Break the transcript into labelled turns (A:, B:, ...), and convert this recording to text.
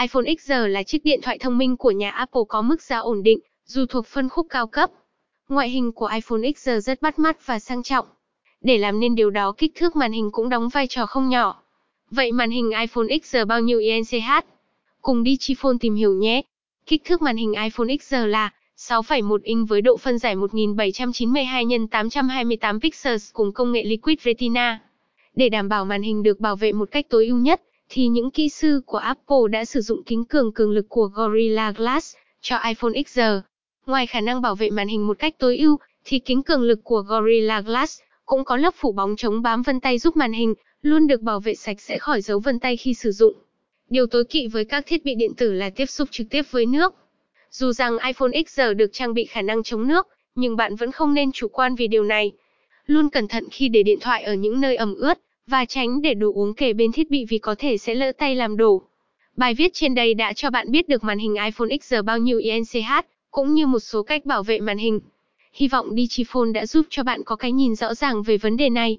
A: iPhone XR là chiếc điện thoại thông minh của nhà Apple có mức giá ổn định, dù thuộc phân khúc cao cấp. Ngoại hình của iPhone XR rất bắt mắt và sang trọng. Để làm nên điều đó kích thước màn hình cũng đóng vai trò không nhỏ. Vậy màn hình iPhone XR bao nhiêu INCH? Cùng đi chi phone tìm hiểu nhé. Kích thước màn hình iPhone XR là 6,1 inch với độ phân giải 1792 x 828 pixels cùng công nghệ Liquid Retina. Để đảm bảo màn hình được bảo vệ một cách tối ưu nhất, thì những kỹ sư của Apple đã sử dụng kính cường cường lực của Gorilla Glass cho iPhone XR. Ngoài khả năng bảo vệ màn hình một cách tối ưu, thì kính cường lực của Gorilla Glass cũng có lớp phủ bóng chống bám vân tay giúp màn hình luôn được bảo vệ sạch sẽ khỏi dấu vân tay khi sử dụng. Điều tối kỵ với các thiết bị điện tử là tiếp xúc trực tiếp với nước. Dù rằng iPhone XR được trang bị khả năng chống nước, nhưng bạn vẫn không nên chủ quan vì điều này. Luôn cẩn thận khi để điện thoại ở những nơi ẩm ướt, và tránh để đồ uống kề bên thiết bị vì có thể sẽ lỡ tay làm đổ. Bài viết trên đây đã cho bạn biết được màn hình iPhone XR bao nhiêu INCH, cũng như một số cách bảo vệ màn hình. Hy vọng Digiphone đã giúp cho bạn có cái nhìn rõ ràng về vấn đề này.